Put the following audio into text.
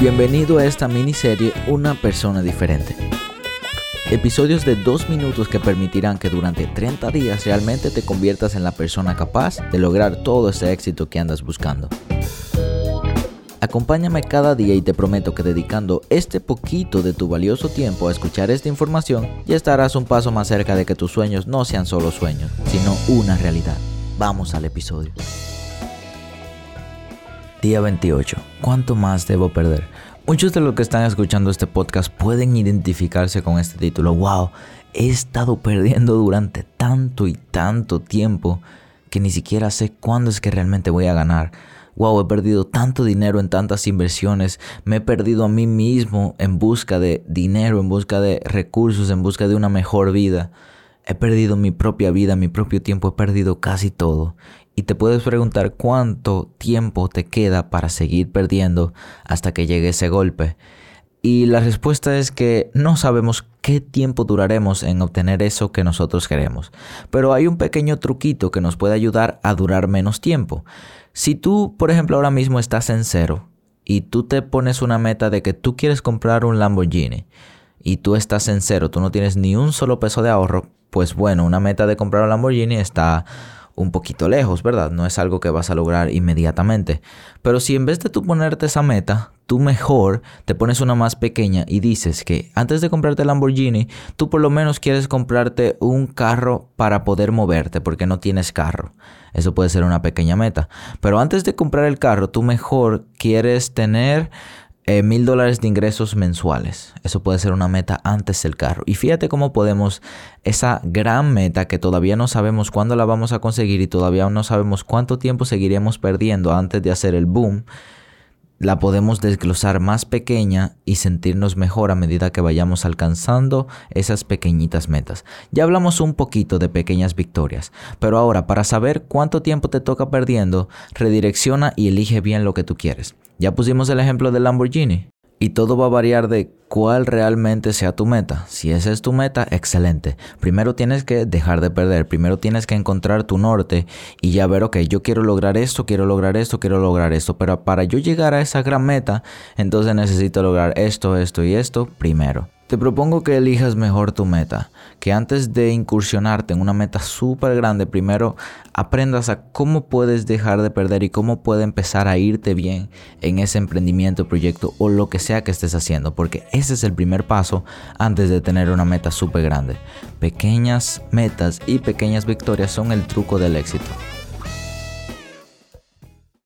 Bienvenido a esta miniserie Una persona diferente. Episodios de dos minutos que permitirán que durante 30 días realmente te conviertas en la persona capaz de lograr todo ese éxito que andas buscando. Acompáñame cada día y te prometo que dedicando este poquito de tu valioso tiempo a escuchar esta información, ya estarás un paso más cerca de que tus sueños no sean solo sueños, sino una realidad. Vamos al episodio. Día 28. ¿Cuánto más debo perder? Muchos de los que están escuchando este podcast pueden identificarse con este título. ¡Wow! He estado perdiendo durante tanto y tanto tiempo que ni siquiera sé cuándo es que realmente voy a ganar. Wow, he perdido tanto dinero en tantas inversiones, me he perdido a mí mismo en busca de dinero, en busca de recursos, en busca de una mejor vida. He perdido mi propia vida, mi propio tiempo, he perdido casi todo. Y te puedes preguntar cuánto tiempo te queda para seguir perdiendo hasta que llegue ese golpe. Y la respuesta es que no sabemos qué tiempo duraremos en obtener eso que nosotros queremos. Pero hay un pequeño truquito que nos puede ayudar a durar menos tiempo. Si tú, por ejemplo, ahora mismo estás en cero y tú te pones una meta de que tú quieres comprar un Lamborghini y tú estás en cero, tú no tienes ni un solo peso de ahorro, pues bueno, una meta de comprar un Lamborghini está un poquito lejos, ¿verdad? No es algo que vas a lograr inmediatamente. Pero si en vez de tú ponerte esa meta, tú mejor te pones una más pequeña y dices que antes de comprarte el Lamborghini, tú por lo menos quieres comprarte un carro para poder moverte porque no tienes carro. Eso puede ser una pequeña meta. Pero antes de comprar el carro, tú mejor quieres tener mil dólares de ingresos mensuales. Eso puede ser una meta antes del carro. Y fíjate cómo podemos esa gran meta que todavía no sabemos cuándo la vamos a conseguir y todavía no sabemos cuánto tiempo seguiremos perdiendo antes de hacer el boom la podemos desglosar más pequeña y sentirnos mejor a medida que vayamos alcanzando esas pequeñitas metas. Ya hablamos un poquito de pequeñas victorias, pero ahora para saber cuánto tiempo te toca perdiendo, redirecciona y elige bien lo que tú quieres. Ya pusimos el ejemplo del Lamborghini. Y todo va a variar de cuál realmente sea tu meta. Si esa es tu meta, excelente. Primero tienes que dejar de perder. Primero tienes que encontrar tu norte y ya ver, ok, yo quiero lograr esto, quiero lograr esto, quiero lograr esto. Pero para yo llegar a esa gran meta, entonces necesito lograr esto, esto y esto primero. Te propongo que elijas mejor tu meta, que antes de incursionarte en una meta súper grande, primero aprendas a cómo puedes dejar de perder y cómo puede empezar a irte bien en ese emprendimiento, proyecto o lo que sea que estés haciendo, porque ese es el primer paso antes de tener una meta súper grande. Pequeñas metas y pequeñas victorias son el truco del éxito.